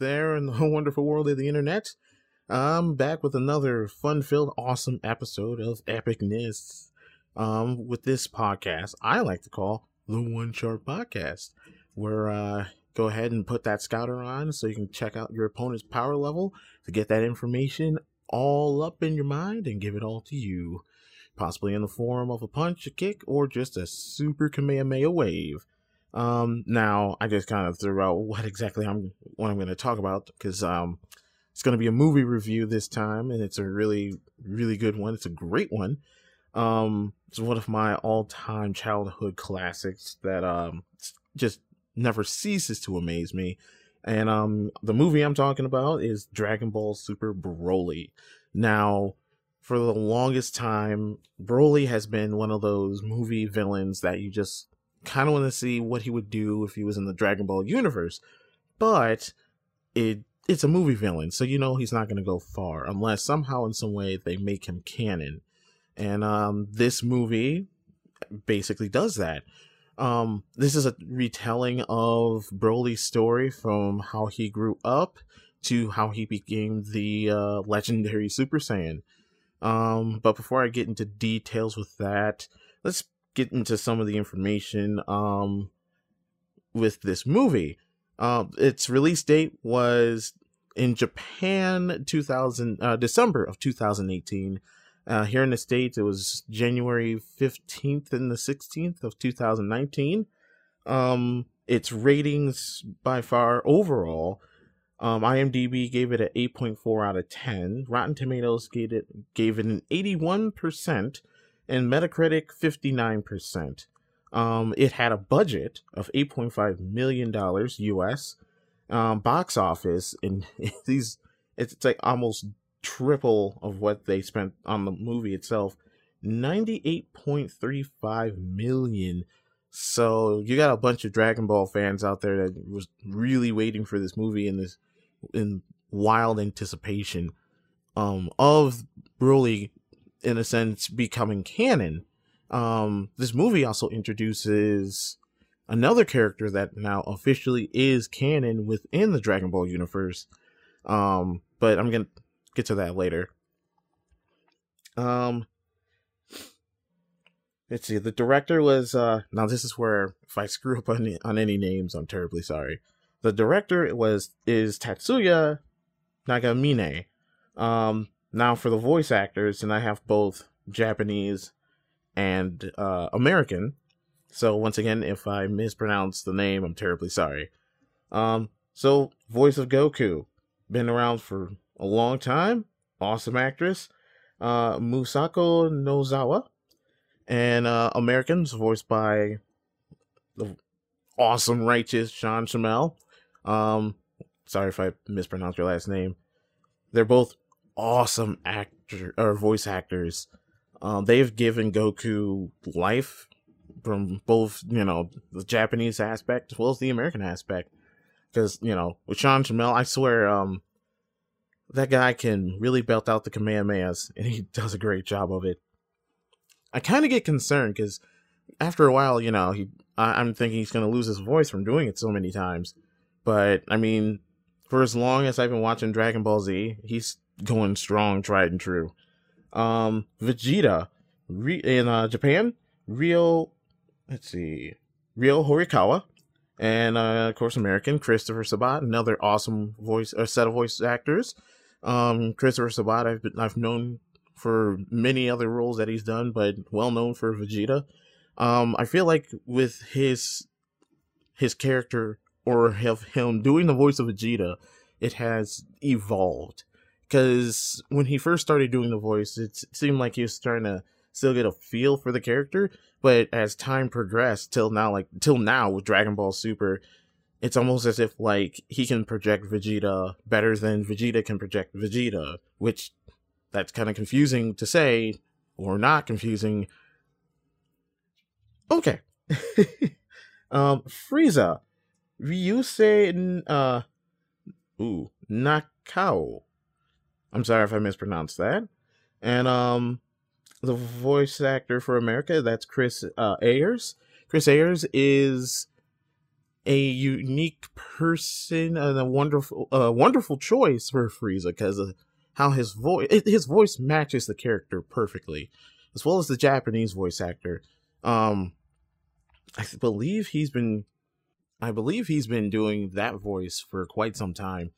There in the wonderful world of the internet. I'm back with another fun-filled, awesome episode of Epicness. Um, with this podcast, I like to call the One Sharp Podcast, where uh, go ahead and put that scouter on so you can check out your opponent's power level to get that information all up in your mind and give it all to you, possibly in the form of a punch, a kick, or just a super Kamehameha wave. Um, now I just kind of threw out what exactly I'm what I'm going to talk about because um, it's going to be a movie review this time, and it's a really really good one. It's a great one. Um, it's one of my all-time childhood classics that um just never ceases to amaze me. And um, the movie I'm talking about is Dragon Ball Super Broly. Now, for the longest time, Broly has been one of those movie villains that you just kind of want to see what he would do if he was in the Dragon Ball universe. But it it's a movie villain, so you know he's not going to go far unless somehow in some way they make him canon. And um this movie basically does that. Um this is a retelling of Broly's story from how he grew up to how he became the uh, legendary Super Saiyan. Um, but before I get into details with that, let's get into some of the information um, with this movie. Uh, its release date was in Japan, 2000 uh, December of 2018. Uh, here in the states, it was January 15th and the 16th of 2019. Um, its ratings by far overall, um, IMDb gave it an 8.4 out of 10. Rotten Tomatoes gave it gave it an 81% and Metacritic 59%. Um, it had a budget of 8.5 million dollars US. Um, box office and these it's like almost triple of what they spent on the movie itself 98.35 million so you got a bunch of dragon ball fans out there that was really waiting for this movie in this in wild anticipation um of broly in a sense becoming canon. Um this movie also introduces another character that now officially is canon within the dragon ball universe. Um but i'm gonna get to that later. Um let's see. The director was uh now this is where if i screw up on, on any names i'm terribly sorry. The director was is tatsuya nagamine. Um now for the voice actors and i have both japanese and uh american. So once again if i mispronounce the name i'm terribly sorry. Um so voice of goku. Been around for a long time. Awesome actress. Uh masako nozawa. And uh Americans voiced by the awesome righteous Sean Schemmel. Um sorry if I mispronounced your last name. They're both awesome actor or voice actors. Um they've given Goku life from both, you know, the Japanese aspect as well as the American aspect. Because, you know, with Sean Schemmel, I swear, um that guy can really belt out the Kamehamehas and he does a great job of it. I kind of get concerned because after a while, you know, he I, am thinking he's going to lose his voice from doing it so many times. But I mean, for as long as I've been watching Dragon Ball Z, he's going strong, tried and true. Um, Vegeta re- in uh, Japan, real. let's see, real Horikawa, and uh, of course American Christopher Sabat, another awesome voice, a set of voice actors. Um, Christopher Sabat, I've been, I've known for many other roles that he's done, but well known for Vegeta. Um, I feel like with his his character or have him doing the voice of Vegeta, it has evolved. Because when he first started doing the voice, it seemed like he was trying to still get a feel for the character, but as time progressed till now, like till now with Dragon Ball Super, it's almost as if like he can project Vegeta better than Vegeta can project Vegeta, which that's kind of confusing to say or not confusing. Okay. um Frieza. Ryusei uh ooh, Nakao. I'm sorry if I mispronounced that. And um the voice actor for America, that's Chris uh, Ayres. Chris Ayres is a unique person and a wonderful, uh, wonderful choice for Frieza because of how his voice, his voice matches the character perfectly, as well as the Japanese voice actor. Um, I believe he's been, I believe he's been doing that voice for quite some time,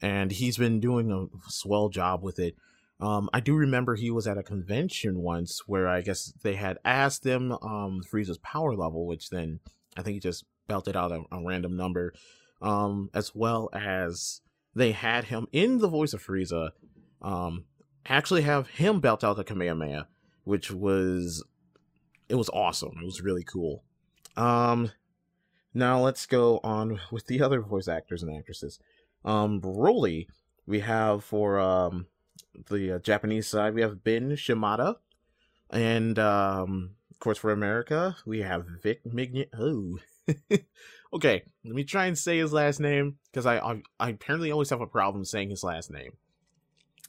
and he's been doing a swell job with it. Um, I do remember he was at a convention once where I guess they had asked him um, Frieza's power level, which then I think he just belted out a, a random number, um, as well as they had him in the voice of Frieza, um, actually have him belt out the Kamehameha, which was it was awesome. It was really cool. Um, now let's go on with the other voice actors and actresses. Um, Broly, we have for um the uh, Japanese side, we have Ben Shimada, and um, of course for America, we have Vic Mignon. Oh, okay. Let me try and say his last name because I, I, I apparently always have a problem saying his last name.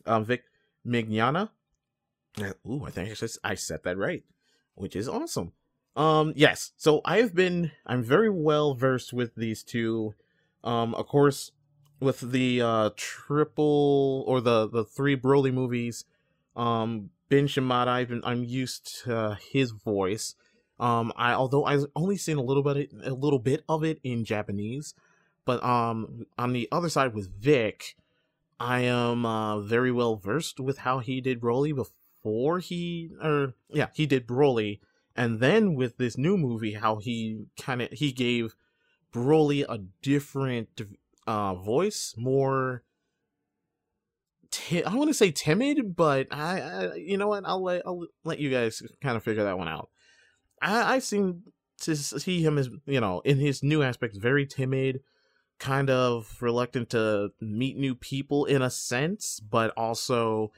Um, Vic Mignogna. Ooh, I think I, just, I said that right, which is awesome. Um, yes. So I have been. I'm very well versed with these two. Um, of course, with the uh triple or the the three Broly movies, um Ben Shimada, I've been I'm used to his voice. Um I although I've only seen a little bit a little bit of it in Japanese, but um on the other side with Vic, I am uh very well versed with how he did Broly before he or yeah, he did Broly and then with this new movie how he kind of he gave Broly a different uh, voice, more. Ti- I want to say timid, but I, I, you know what? I'll let I'll let you guys kind of figure that one out. I, I seem to see him as you know in his new aspects very timid, kind of reluctant to meet new people in a sense, but also,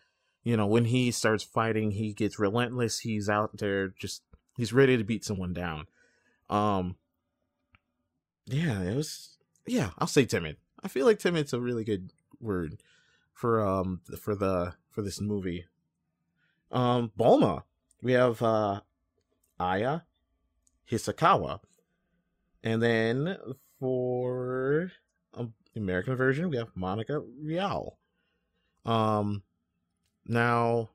you know, when he starts fighting, he gets relentless. He's out there just he's ready to beat someone down. Um, yeah, it was yeah, I'll say timid. I feel like timid's a really good word for um for the for this movie. Um Bulma. We have uh Aya Hisakawa. And then for um, the American version, we have Monica Rial. Um now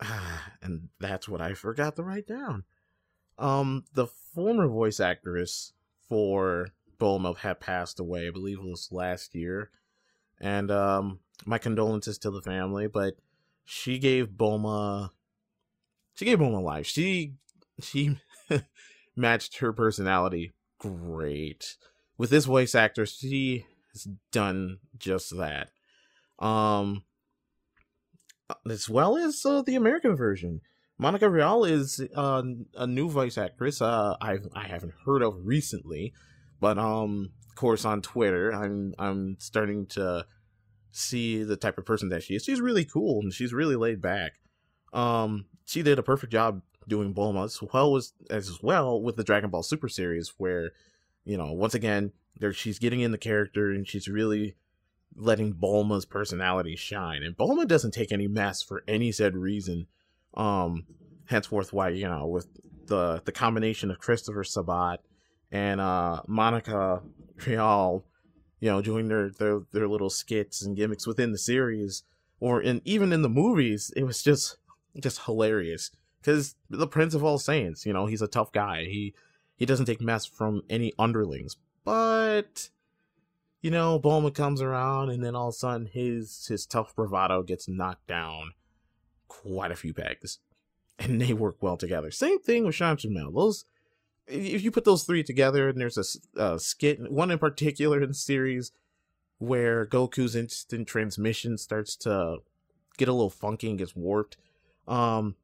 and that's what I forgot to write down. Um the former voice actress for Bulma had passed away. I believe it was last year. And um, my condolences to the family, but she gave Bulma she gave Bulma life. She she matched her personality great. With this voice actor, she has done just that. Um as well as uh, the American version. Monica Rial is uh, a new voice actress uh, I I haven't heard of recently, but um, of course, on Twitter, I'm I'm starting to see the type of person that she is. She's really cool and she's really laid back. Um, she did a perfect job doing Bulma as well as as well with the Dragon Ball Super series, where you know once again there she's getting in the character and she's really letting Bulma's personality shine. And Bulma doesn't take any mess for any said reason. Um, henceforth, why you know with the the combination of Christopher Sabat and uh, Monica Rial, you know, doing their, their their little skits and gimmicks within the series, or in even in the movies, it was just just hilarious. Because the Prince of All Saiyans, you know, he's a tough guy. He he doesn't take mess from any underlings, but you know, Bulma comes around, and then all of a sudden, his his tough bravado gets knocked down quite a few pegs, and they work well together. Same thing with Shan Mel. Those if you put those three together, and there's a, skit, one in particular in the series, where Goku's instant transmission starts to get a little funky and gets warped. Um,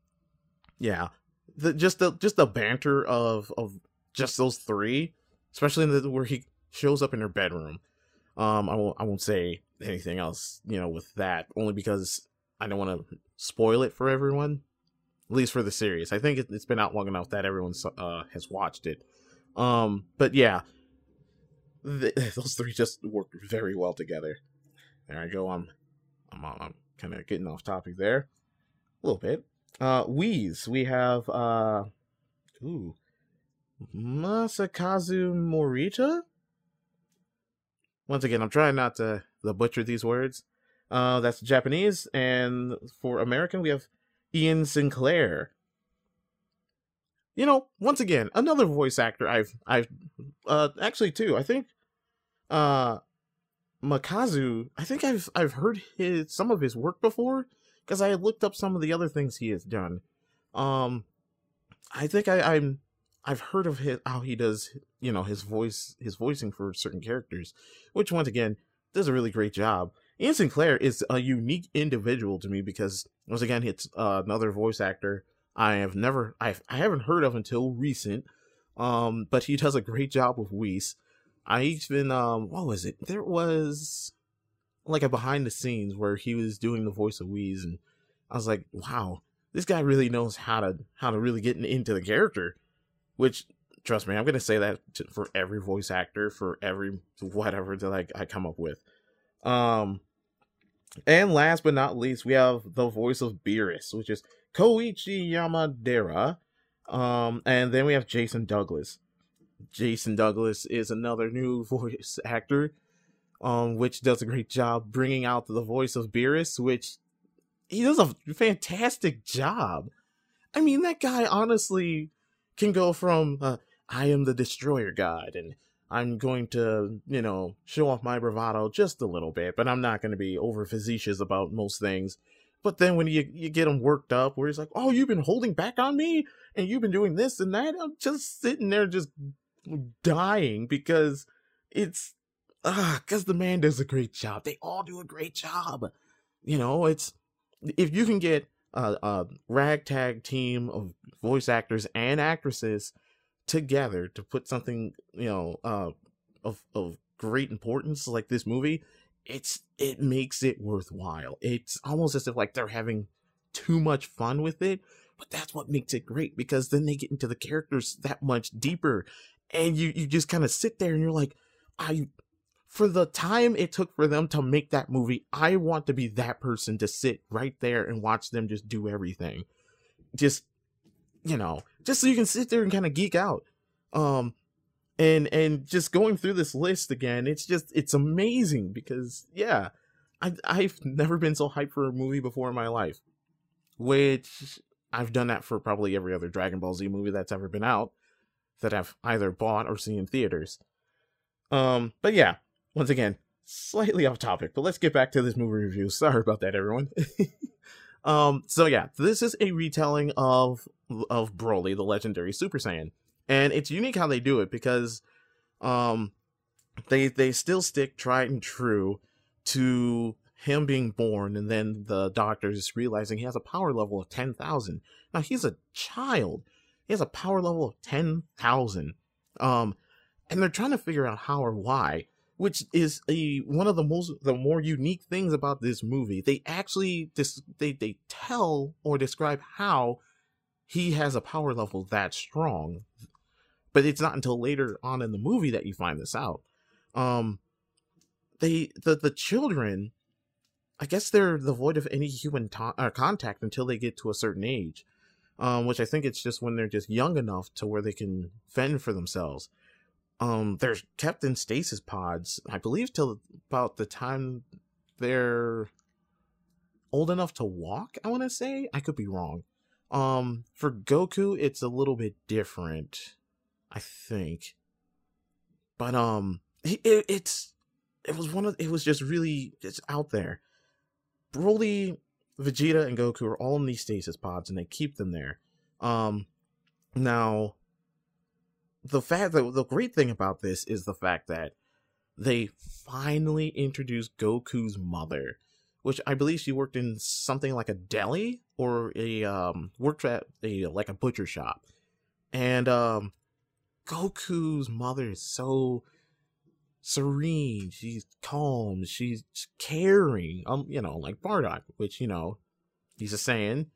yeah, the just the just the banter of of just those three, especially in the where he shows up in her bedroom. Um, I won't I won't say anything else, you know, with that only because I don't want to spoil it for everyone at least for the series. I think it, has been out long enough that everyone uh, has watched it. Um, but yeah, those three just work very well together. There I go. I'm, I'm, I'm kind of getting off topic there a little bit. Uh, Whis, we have uh, ooh, Masakazu Morita. once again, I'm trying not to, to butcher these words. Uh, that's Japanese, and for American, we have Ian Sinclair. You know, once again, another voice actor I've I've uh actually too, I think uh Makazu, I think I've I've heard his some of his work before because I looked up some of the other things he has done. Um I think I, I'm I've heard of his how he does you know his voice his voicing for certain characters, which once again does a really great job. Ian Sinclair is a unique individual to me because once again it's uh, another voice actor I have never I've I haven't heard of until recent. Um, but he does a great job with Whis. I even um what was it? There was like a behind the scenes where he was doing the voice of Whis and I was like, wow, this guy really knows how to how to really get into the character. Which trust me, I'm gonna say that to, for every voice actor for every whatever that I, I come up with. Um, and last but not least, we have the voice of Beerus, which is Koichi Yamadera. Um, and then we have Jason Douglas. Jason Douglas is another new voice actor, um, which does a great job bringing out the voice of Beerus, which he does a fantastic job. I mean, that guy honestly can go from uh, I am the destroyer god and I'm going to, you know, show off my bravado just a little bit, but I'm not going to be over facetious about most things. But then when you you get him worked up, where he's like, "Oh, you've been holding back on me, and you've been doing this and that," I'm just sitting there, just dying because it's ah, because the man does a great job. They all do a great job. You know, it's if you can get a, a ragtag team of voice actors and actresses together to put something, you know, uh, of of great importance like this movie, it's it makes it worthwhile. It's almost as if like they're having too much fun with it, but that's what makes it great because then they get into the characters that much deeper and you you just kind of sit there and you're like I for the time it took for them to make that movie, I want to be that person to sit right there and watch them just do everything. Just you know, just so you can sit there and kind of geek out. Um and and just going through this list again it's just it's amazing because yeah I, i've never been so hyped for a movie before in my life which i've done that for probably every other dragon ball z movie that's ever been out that i've either bought or seen in theaters. Um but yeah once again slightly off topic but let's get back to this movie review. Sorry about that everyone um so yeah this is a retelling of of broly the legendary super saiyan and it's unique how they do it because um they they still stick tried and true to him being born and then the doctors realizing he has a power level of 10,000. Now he's a child. He has a power level of 10,000. Um and they're trying to figure out how or why, which is a one of the most the more unique things about this movie. They actually dis, they they tell or describe how he has a power level that strong but it's not until later on in the movie that you find this out. Um, they the the children, I guess they're devoid of any human to- uh, contact until they get to a certain age, um, which I think it's just when they're just young enough to where they can fend for themselves. Um, they're kept in stasis pods, I believe, till about the time they're old enough to walk. I want to say I could be wrong. Um, for Goku, it's a little bit different. I think. But um, it, it's it was one of it was just really it's out there. Broly, Vegeta, and Goku are all in these stasis pods, and they keep them there. Um, now, the fact that the great thing about this is the fact that they finally introduced Goku's mother, which I believe she worked in something like a deli or a um worked at a like a butcher shop, and um Goku's mother is so serene. She's calm. She's caring. Um, you know, like Bardock, which you know, he's a Saiyan,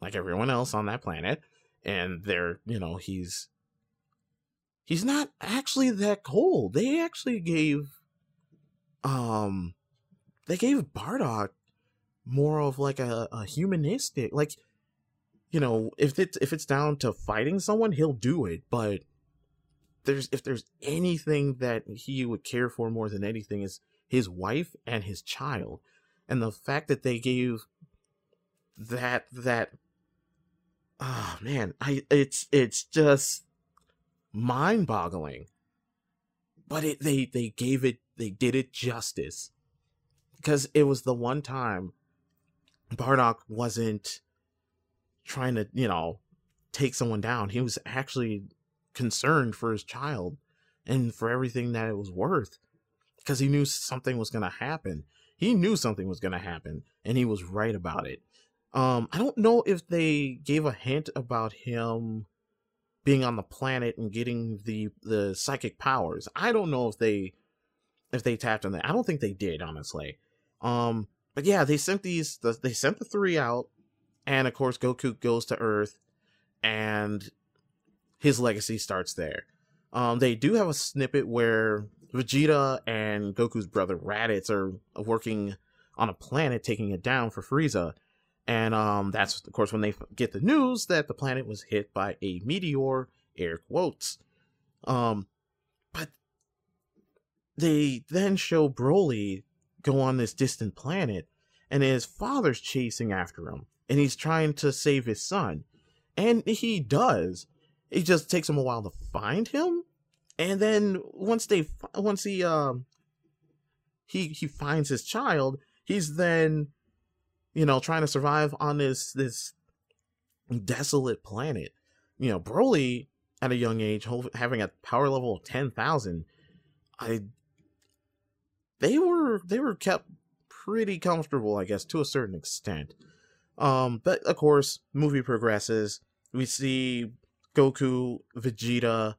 like everyone else on that planet, and they're you know he's he's not actually that cold. They actually gave um they gave Bardock more of like a, a humanistic like you know if it's if it's down to fighting someone he'll do it but there's if there's anything that he would care for more than anything is his wife and his child. And the fact that they gave that that oh man, I it's it's just mind-boggling. But it they they gave it they did it justice. Because it was the one time Bardock wasn't trying to, you know, take someone down. He was actually concerned for his child and for everything that it was worth because he knew something was going to happen. He knew something was going to happen and he was right about it. Um, I don't know if they gave a hint about him being on the planet and getting the the psychic powers. I don't know if they if they tapped on that. I don't think they did, honestly. Um, but yeah, they sent these. The, they sent the three out, and of course, Goku goes to Earth, and his legacy starts there. Um, they do have a snippet where Vegeta and Goku's brother Raditz are working on a planet, taking it down for Frieza. And um, that's, of course, when they get the news that the planet was hit by a meteor, air quotes. Um, but they then show Broly go on this distant planet, and his father's chasing after him, and he's trying to save his son. And he does. It just takes him a while to find him, and then once they once he um he he finds his child, he's then you know trying to survive on this this desolate planet. You know, Broly at a young age having a power level of 10,000 I they were they were kept pretty comfortable, I guess, to a certain extent. Um, but of course, movie progresses. We see Goku, Vegeta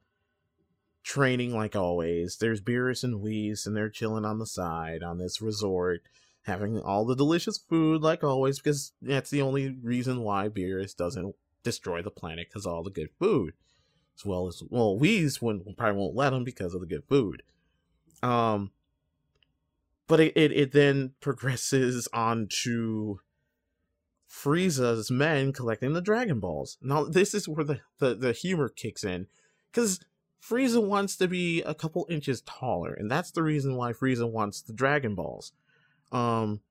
training like always. There's Beerus and Whis, and they're chilling on the side on this resort, having all the delicious food like always, because that's the only reason why Beerus doesn't destroy the planet, because all the good food. As well as, well, Whis wouldn't, probably won't let him because of the good food. Um, but it, it, it then progresses on to Frieza's men collecting the Dragon Balls. Now this is where the, the, the humor kicks in. Because Frieza wants to be a couple inches taller, and that's the reason why Frieza wants the Dragon Balls. Um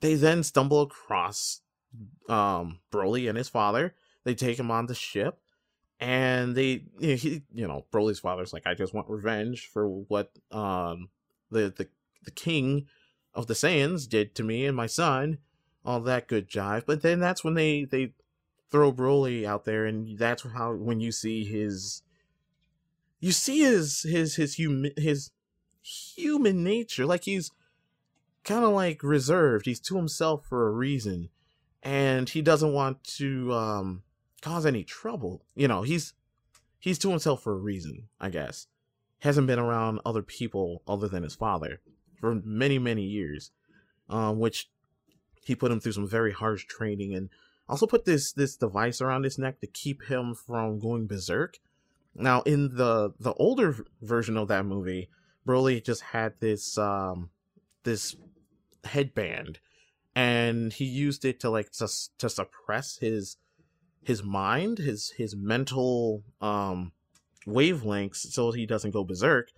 they then stumble across um Broly and his father. They take him on the ship and they you know, he, you know Broly's father's like I just want revenge for what um the the the king of the Saiyans did to me and my son, all that good jive. But then that's when they they throw Broly out there, and that's how when you see his, you see his his his human his human nature, like he's kind of like reserved. He's to himself for a reason, and he doesn't want to um cause any trouble. You know, he's he's to himself for a reason, I guess. Hasn't been around other people other than his father for many many years, um, which he put him through some very harsh training and also put this this device around his neck to keep him from going berserk. Now, in the the older version of that movie, Broly just had this um this headband, and he used it to like to to suppress his his mind, his his mental um wavelengths, so he doesn't go berserk.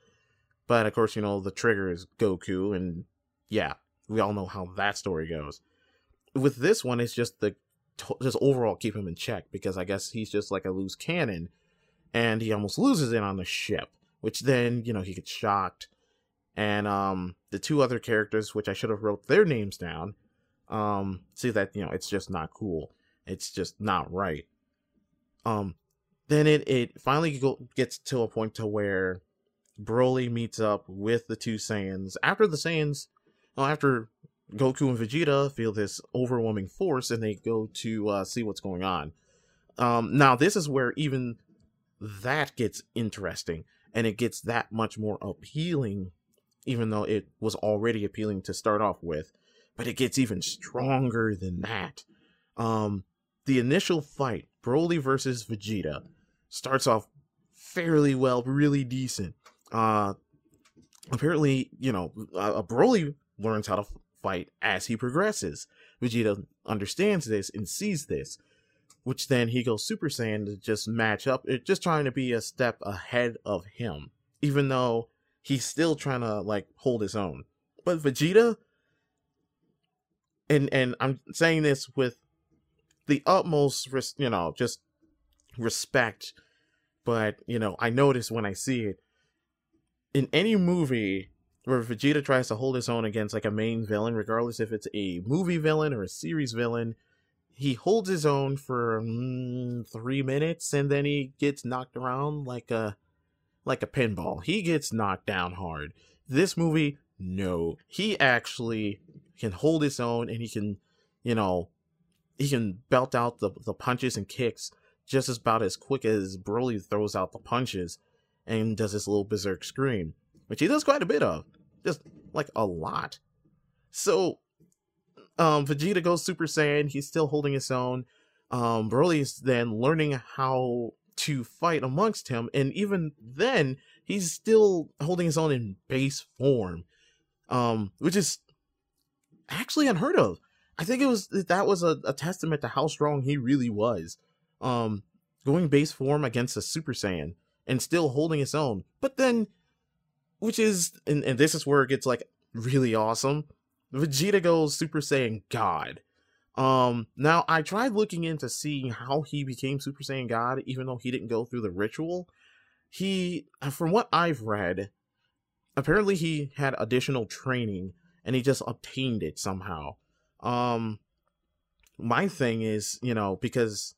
But of course, you know, the trigger is Goku, and yeah, we all know how that story goes. With this one, it's just the just overall keep him in check because I guess he's just like a loose cannon, and he almost loses it on the ship, which then you know he gets shocked, and um the two other characters, which I should have wrote their names down, um see that you know it's just not cool, it's just not right. Um, then it it finally gets to a point to where Broly meets up with the two Saiyans after the Saiyans, well, after Goku and Vegeta feel this overwhelming force and they go to uh, see what's going on. Um, now, this is where even that gets interesting and it gets that much more appealing, even though it was already appealing to start off with, but it gets even stronger than that. Um, the initial fight, Broly versus Vegeta, starts off fairly well, really decent uh apparently you know uh, broly learns how to fight as he progresses vegeta understands this and sees this which then he goes Super Saiyan to just match up. Just trying to be a step ahead of him, even though he's still trying to like hold his own. But Vegeta, and and I'm saying this with the utmost, you know, just respect. But you know, I notice when I see it in any movie where Vegeta tries to hold his own against like a main villain, regardless if it's a movie villain or a series villain, he holds his own for mm, three minutes and then he gets knocked around like a like a pinball. He gets knocked down hard. This movie, no, he actually can hold his own and he can, you know, he can belt out the the punches and kicks just as about as quick as Broly throws out the punches and does his little berserk scream, which he does quite a bit of, just like a lot. So, um, Vegeta goes Super Saiyan. He's still holding his own. Um, Broly's then learning how to fight amongst him, and even then, he's still holding his own in base form, um, which is actually unheard of. I think it was that was a, a testament to how strong he really was. Um, going base form against a Super Saiyan and still holding his own. But then, which is, and, and this is where it gets like really awesome. Vegeta goes Super Saiyan God. Um, now I tried looking into seeing how he became Super Saiyan God, even though he didn't go through the ritual. He, from what I've read, apparently he had additional training and he just obtained it somehow. Um, my thing is, you know, because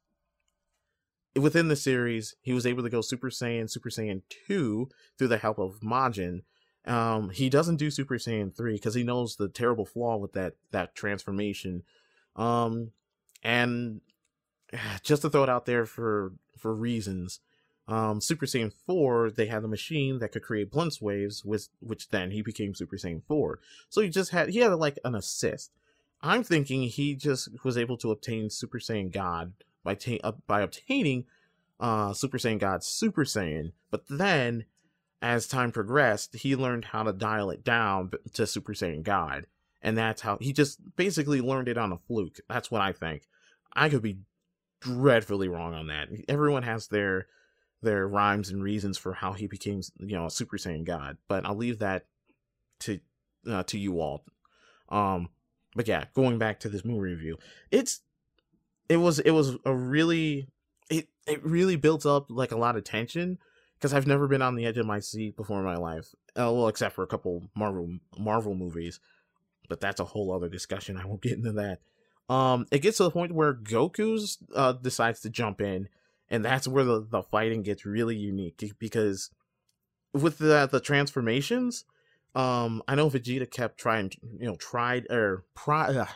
within the series, he was able to go Super Saiyan, Super Saiyan 2 through the help of Majin. Um, he doesn't do Super Saiyan 3 because he knows the terrible flaw with that that transformation. Um, and just to throw it out there for for reasons, um, Super Saiyan 4, they had a machine that could create Blutz waves, which which then he became Super Saiyan 4. So he just had he had like an assist. I'm thinking he just was able to obtain Super Saiyan God by ta- uh, by obtaining uh, Super Saiyan God Super Saiyan, but then as time progressed, he learned how to dial it down to Super Saiyan God, and that's how he just basically learned it on a fluke. That's what I think. I could be dreadfully wrong on that. Everyone has their their rhymes and reasons for how he became, you know, a Super Saiyan God, but I'll leave that to uh, to you all. Um, but yeah, going back to this movie review, it's it was it was a really it it really built up like a lot of tension because I've never been on the edge of my seat before in my life. Uh, well, except for a couple Marvel Marvel movies, but that's a whole other discussion. I won't get into that. Um, it gets to the point where Goku's uh decides to jump in, and that's where the the fighting gets really unique because with the the transformations, um, I know Vegeta kept trying, you know, tried or pri- uh,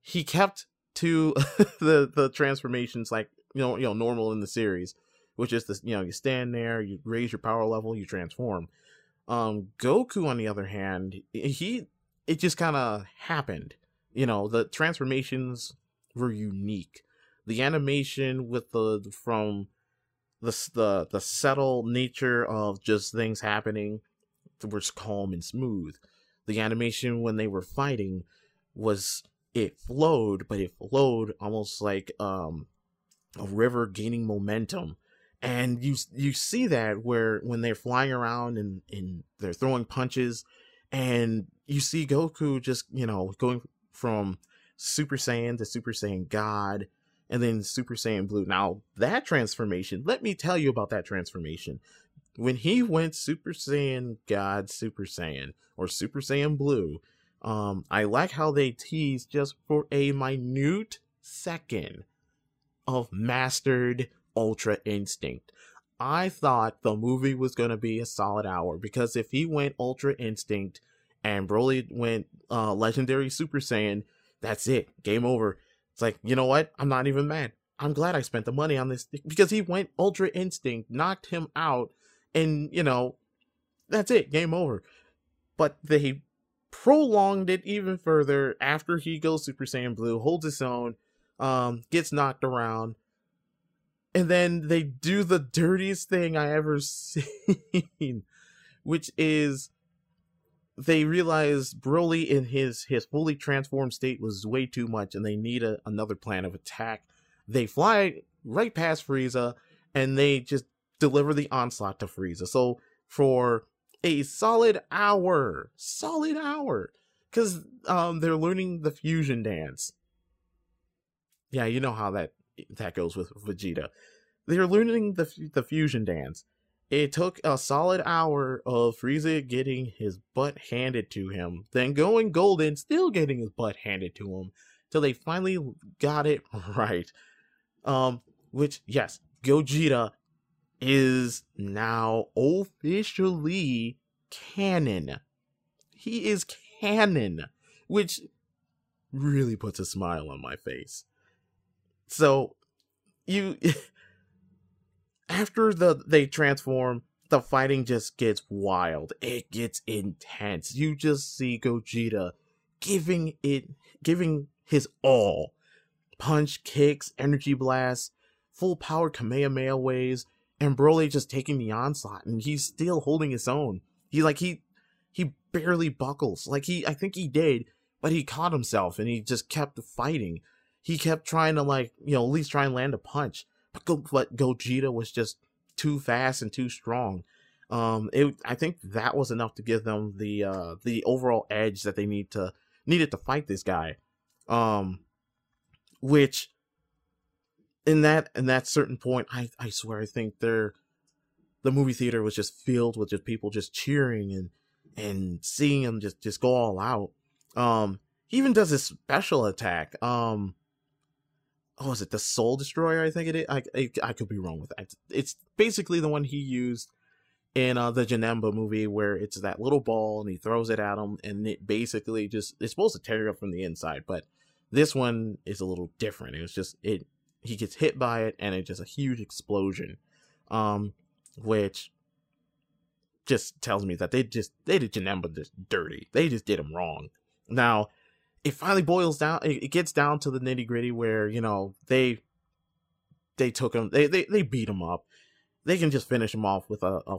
he kept to the the transformations like you know you know normal in the series, which is the you know you stand there, you raise your power level, you transform. Um, Goku on the other hand, he it just kind of happened. You know the transformations were unique. The animation with the from the the the subtle nature of just things happening was calm and smooth. The animation when they were fighting was it flowed, but it flowed almost like um, a river gaining momentum. And you you see that where when they're flying around and, and they're throwing punches, and you see Goku just you know going from Super Saiyan to Super Saiyan God, and then Super Saiyan Blue. Now that transformation, let me tell you about that transformation. When he went Super Saiyan God, Super Saiyan, or Super Saiyan Blue, um, I like how they tease just for a minute second of mastered Ultra Instinct. I thought the movie was going to be a solid hour because if he went Ultra Instinct and Broly went uh, Legendary Super Saiyan, that's it. Game over. It's like, you know what? I'm not even mad. I'm glad I spent the money on this because he went Ultra Instinct, knocked him out, and, you know, that's it. Game over. But they prolonged it even further after he goes Super Saiyan Blue, holds his own, um, gets knocked around, and then they do the dirtiest thing I ever seen, which is they realize Broly in his his fully transformed state was way too much, and they need a, another plan of attack. they fly right past Frieza and they just deliver the onslaught to Frieza. So for a solid hour, solid hour, because um they're learning the fusion dance. Yeah, you know how that that goes with Vegeta. They're learning the the fusion dance. It took a solid hour of Frieza getting his butt handed to him, then going golden, still getting his butt handed to him, till they finally got it right. Um, which yes, Gogeta is now officially canon. He is canon, which really puts a smile on my face. So, you after the they transform, the fighting just gets wild. It gets intense. You just see Gogeta giving it giving his all. Punch, kicks, energy blasts, full power Kamehameha waves, and Broly just taking the onslaught, and he's still holding his own. He like he he barely buckles. Like he I think he did, but he caught himself and he just kept fighting. He kept trying to like, you know, at least try and land a punch. But Gogeta was just too fast and too strong. Um it I think that was enough to give them the uh the overall edge that they need to needed to fight this guy. Um which in that in that certain point, I I swear I think they're the movie theater was just filled with just people just cheering and and seeing him just just go all out. Um, he even does this special attack. Um, oh, is it the Soul Destroyer? I think it is. I I, I could be wrong with that. It's basically the one he used in uh, the Janemba movie where it's that little ball and he throws it at him and it basically just it's supposed to tear you up from the inside, but this one is a little different. It was just it he gets hit by it and it's just a huge explosion um which just tells me that they just they did Janemba just dirty they just did him wrong now it finally boils down it, gets down to the nitty gritty where you know they they took him they they, they beat him up they can just finish him off with a, a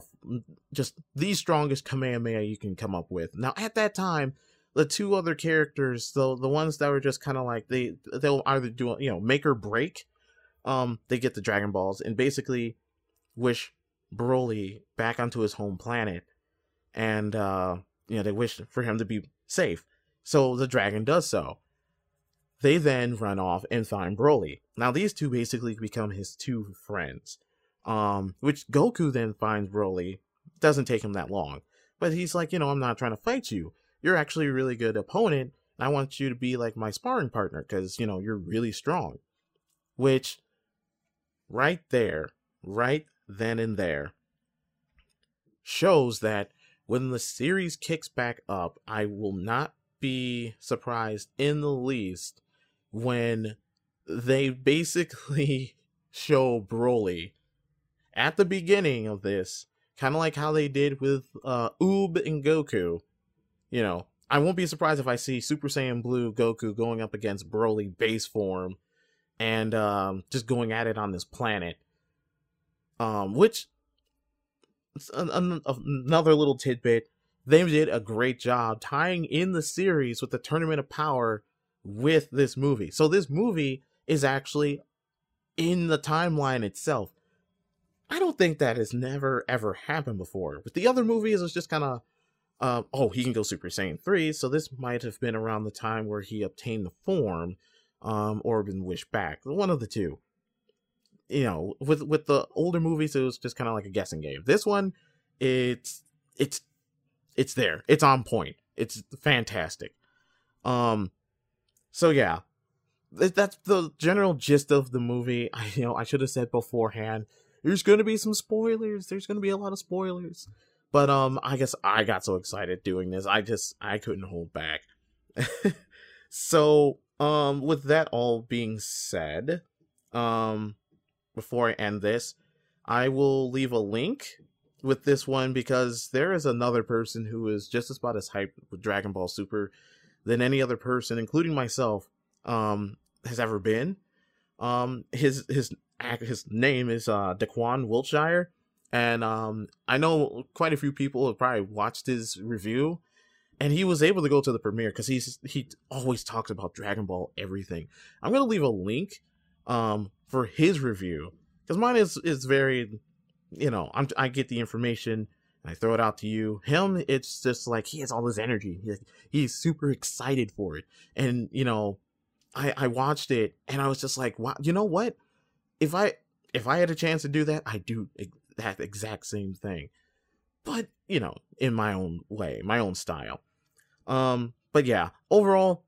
just the strongest Kamehameha you can come up with now at that time the two other characters, the the ones that were just kind of like they they'll either do you know make or break um, they get the Dragon Balls and basically wish Broly back onto his home planet, and uh, you know they wish for him to be safe. So the dragon does so. They then run off and find Broly. Now these two basically become his two friends. Um, which Goku then finds Broly. Doesn't take him that long, but he's like, you know, I'm not trying to fight you. You're actually a really good opponent. I want you to be like my sparring partner because you know you're really strong. Which right there, right then and there, shows that when the series kicks back up, I will not be surprised in the least when they basically show Broly at the beginning of this, kind of like how they did with uh, Oob and Goku. You know, I won't be surprised if I see Super Saiyan Blue Goku going up against Broly base form and um, just going at it on this planet. Um, which an, an, another little tidbit. They did a great job tying in the series with the Tournament of Power with this movie. So this movie is actually in the timeline itself. I don't think that has never ever happened before. With the other movies, it's just kind of, uh, oh, he can go Super Saiyan 3, so this might have been around the time where he obtained the form um, or been wished back. One of the two. You know, with with the older movies, it was just kind of like a guessing game. This one, it's it's it's there. It's on point. It's fantastic. Um, so yeah, that's the general gist of the movie. I you know I should have said beforehand. There's gonna be some spoilers. There's gonna be a lot of spoilers. But um, I guess I got so excited doing this. I just I couldn't hold back. so um, with that all being said, um, before I end this, I will leave a link with this one because there is another person who is just about as hyped with Dragon Ball Super than any other person, including myself, um, has ever been. Um, his his his name is uh Daquan Wiltshire, and um, I know quite a few people have probably watched his review and he was able to go to the premiere because he's he always talks about Dragon Ball everything. I'm gonna leave a link um, for his review because mine is is very, you know, I'm I get the information and I throw it out to you. Him, it's just like he has all this energy. He, he's super excited for it, and you know, I I watched it and I was just like, wow, you know what? If I if I had a chance to do that, I do that exact same thing, but you know, in my own way, my own style. Um, but yeah, overall,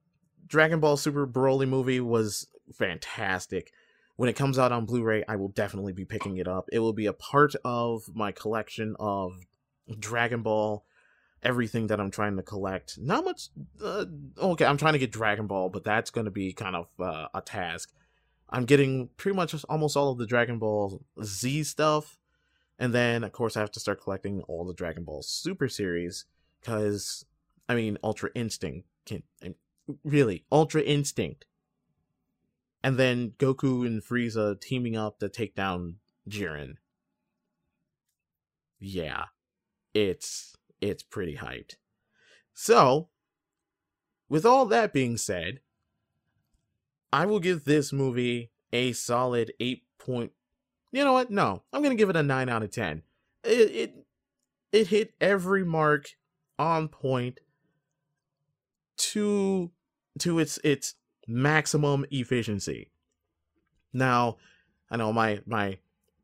Dragon Ball Super Broly movie was fantastic. When it comes out on Blu-ray, I will definitely be picking it up. It will be a part of my collection of Dragon Ball, everything that I'm trying to collect. Not much. Uh, okay, I'm trying to get Dragon Ball, but that's going to be kind of uh, a task. I'm getting pretty much almost all of the Dragon Ball Z stuff. And then, of course, I have to start collecting all the Dragon Ball Super series. Because, I mean, Ultra Instinct can. Really, Ultra Instinct. And then Goku and Frieza teaming up to take down Jiren. Yeah. It's it's pretty hyped. So, with all that being said, I will give this movie a solid 8 point. You know what? No, I'm going to give it a 9 out of 10. It, it it hit every mark on point to to its its maximum efficiency. Now, I know my my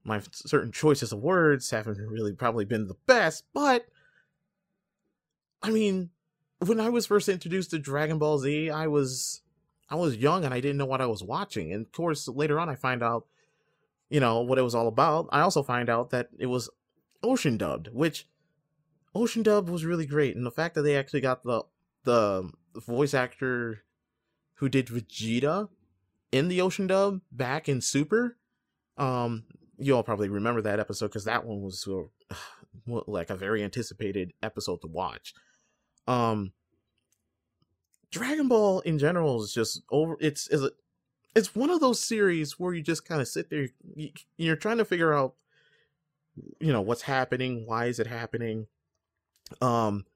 my certain choices of words haven't really probably been the best, but I mean, when I was first introduced to Dragon Ball Z, I was I was young and I didn't know what I was watching. And of course, later on I find out, you know, what it was all about. I also find out that it was ocean dubbed, which ocean dub was really great. And the fact that they actually got the the voice actor who did Vegeta in the ocean dub back in Super, um, you all probably remember that episode because that one was uh, like a very anticipated episode to watch. Um, Dragon Ball in general is just over. It's is it's one of those series where you just kind of sit there. You're trying to figure out, you know, what's happening. Why is it happening? Um,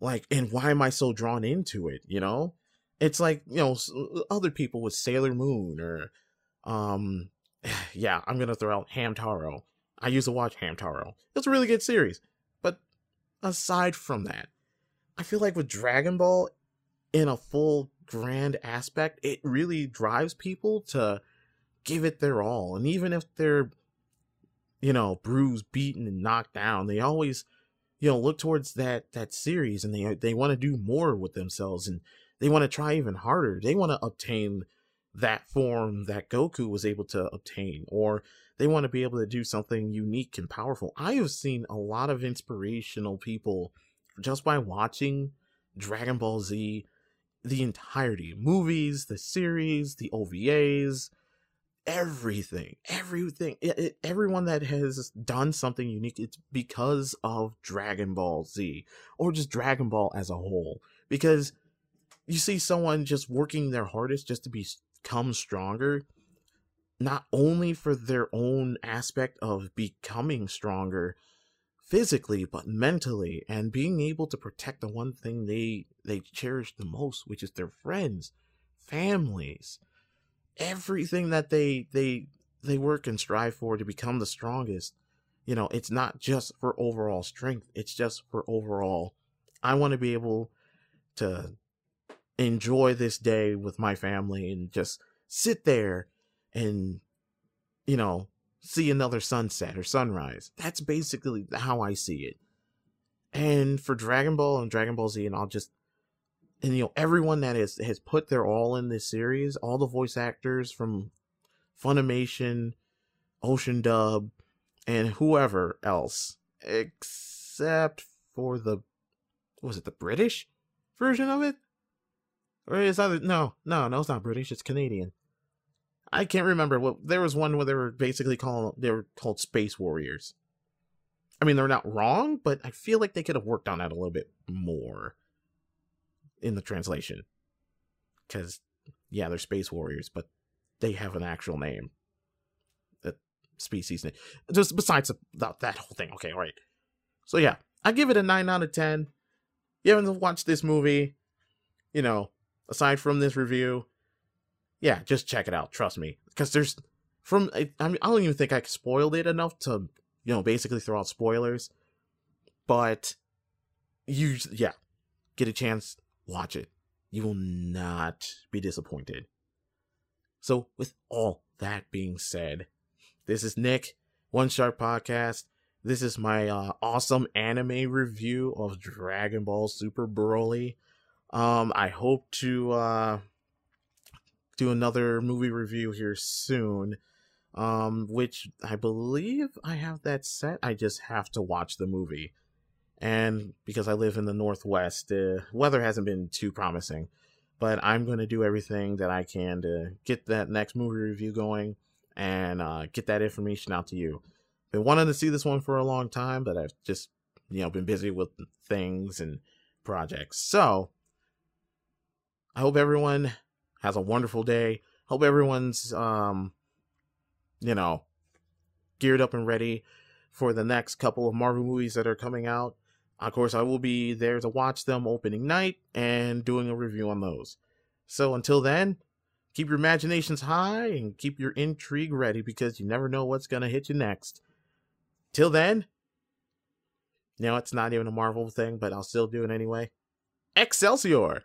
like, and why am I so drawn into it? You know, it's like you know other people with Sailor Moon or, um, yeah, I'm gonna throw out Hamtaro. I used to watch Hamtaro. It's a really good series, but aside from that, I feel like with Dragon Ball, in a full grand aspect, it really drives people to give it their all. And even if they're, you know, bruised, beaten, and knocked down, they always, you know, look towards that that series and they they want to do more with themselves and they want to try even harder. They want to obtain that form that Goku was able to obtain, or they want to be able to do something unique and powerful. I have seen a lot of inspirational people just by watching Dragon Ball Z the entirety movies, the series, the OVAs, everything, everything, it, it, everyone that has done something unique, it's because of Dragon Ball Z or just Dragon Ball as a whole. Because you see someone just working their hardest just to become stronger, not only for their own aspect of becoming stronger, physically but mentally and being able to protect the one thing they they cherish the most which is their friends families everything that they they they work and strive for to become the strongest. You know it's not just for overall strength it's just for overall i want to be able to enjoy this day with my family and just sit there and you know see another sunset or sunrise. That's basically how I see it. And for Dragon Ball and Dragon Ball Z, and I'll just and you know everyone that has has put their all in this series, all the voice actors from Funimation, Ocean Dub, and whoever else, except for the was it the British version of it? Or no, no, no, it's not British, it's Canadian. I can't remember what there was one where they were basically called they were called Space Warriors. I mean, they're not wrong, but I feel like they could have worked on that a little bit more in the translation. Because, yeah, they're Space Warriors, but they have an actual name. A species name. Just besides that, that whole thing. Okay, all right. So, yeah, I give it a 9 out of 10. You haven't watched this movie, you know, aside from this review, yeah, just check it out. Trust me, because there's from I, I, mean, I don't even think I spoiled it enough to you know basically throw out spoilers, but you yeah, get a chance, watch it. You will not be disappointed. So, with all that being said, this is Nick, One Sharp Podcast. This is my uh, awesome anime review of Dragon Ball Super Broly. Um, I hope to uh, do another movie review here soon. Um, which I believe I have that set. I just have to watch the movie. And because I live in the Northwest, the weather hasn't been too promising. But I'm going to do everything that I can to get that next movie review going and uh, get that information out to you. Been wanting to see this one for a long time, but I've just, you know, been busy with things and projects. So, I hope everyone has a wonderful day. Hope everyone's um you know geared up and ready for the next couple of Marvel movies that are coming out. Of course, I will be there to watch them opening night and doing a review on those. So until then, keep your imaginations high and keep your intrigue ready because you never know what's going to hit you next. Till then, you know, it's not even a Marvel thing, but I'll still do it anyway. Excelsior!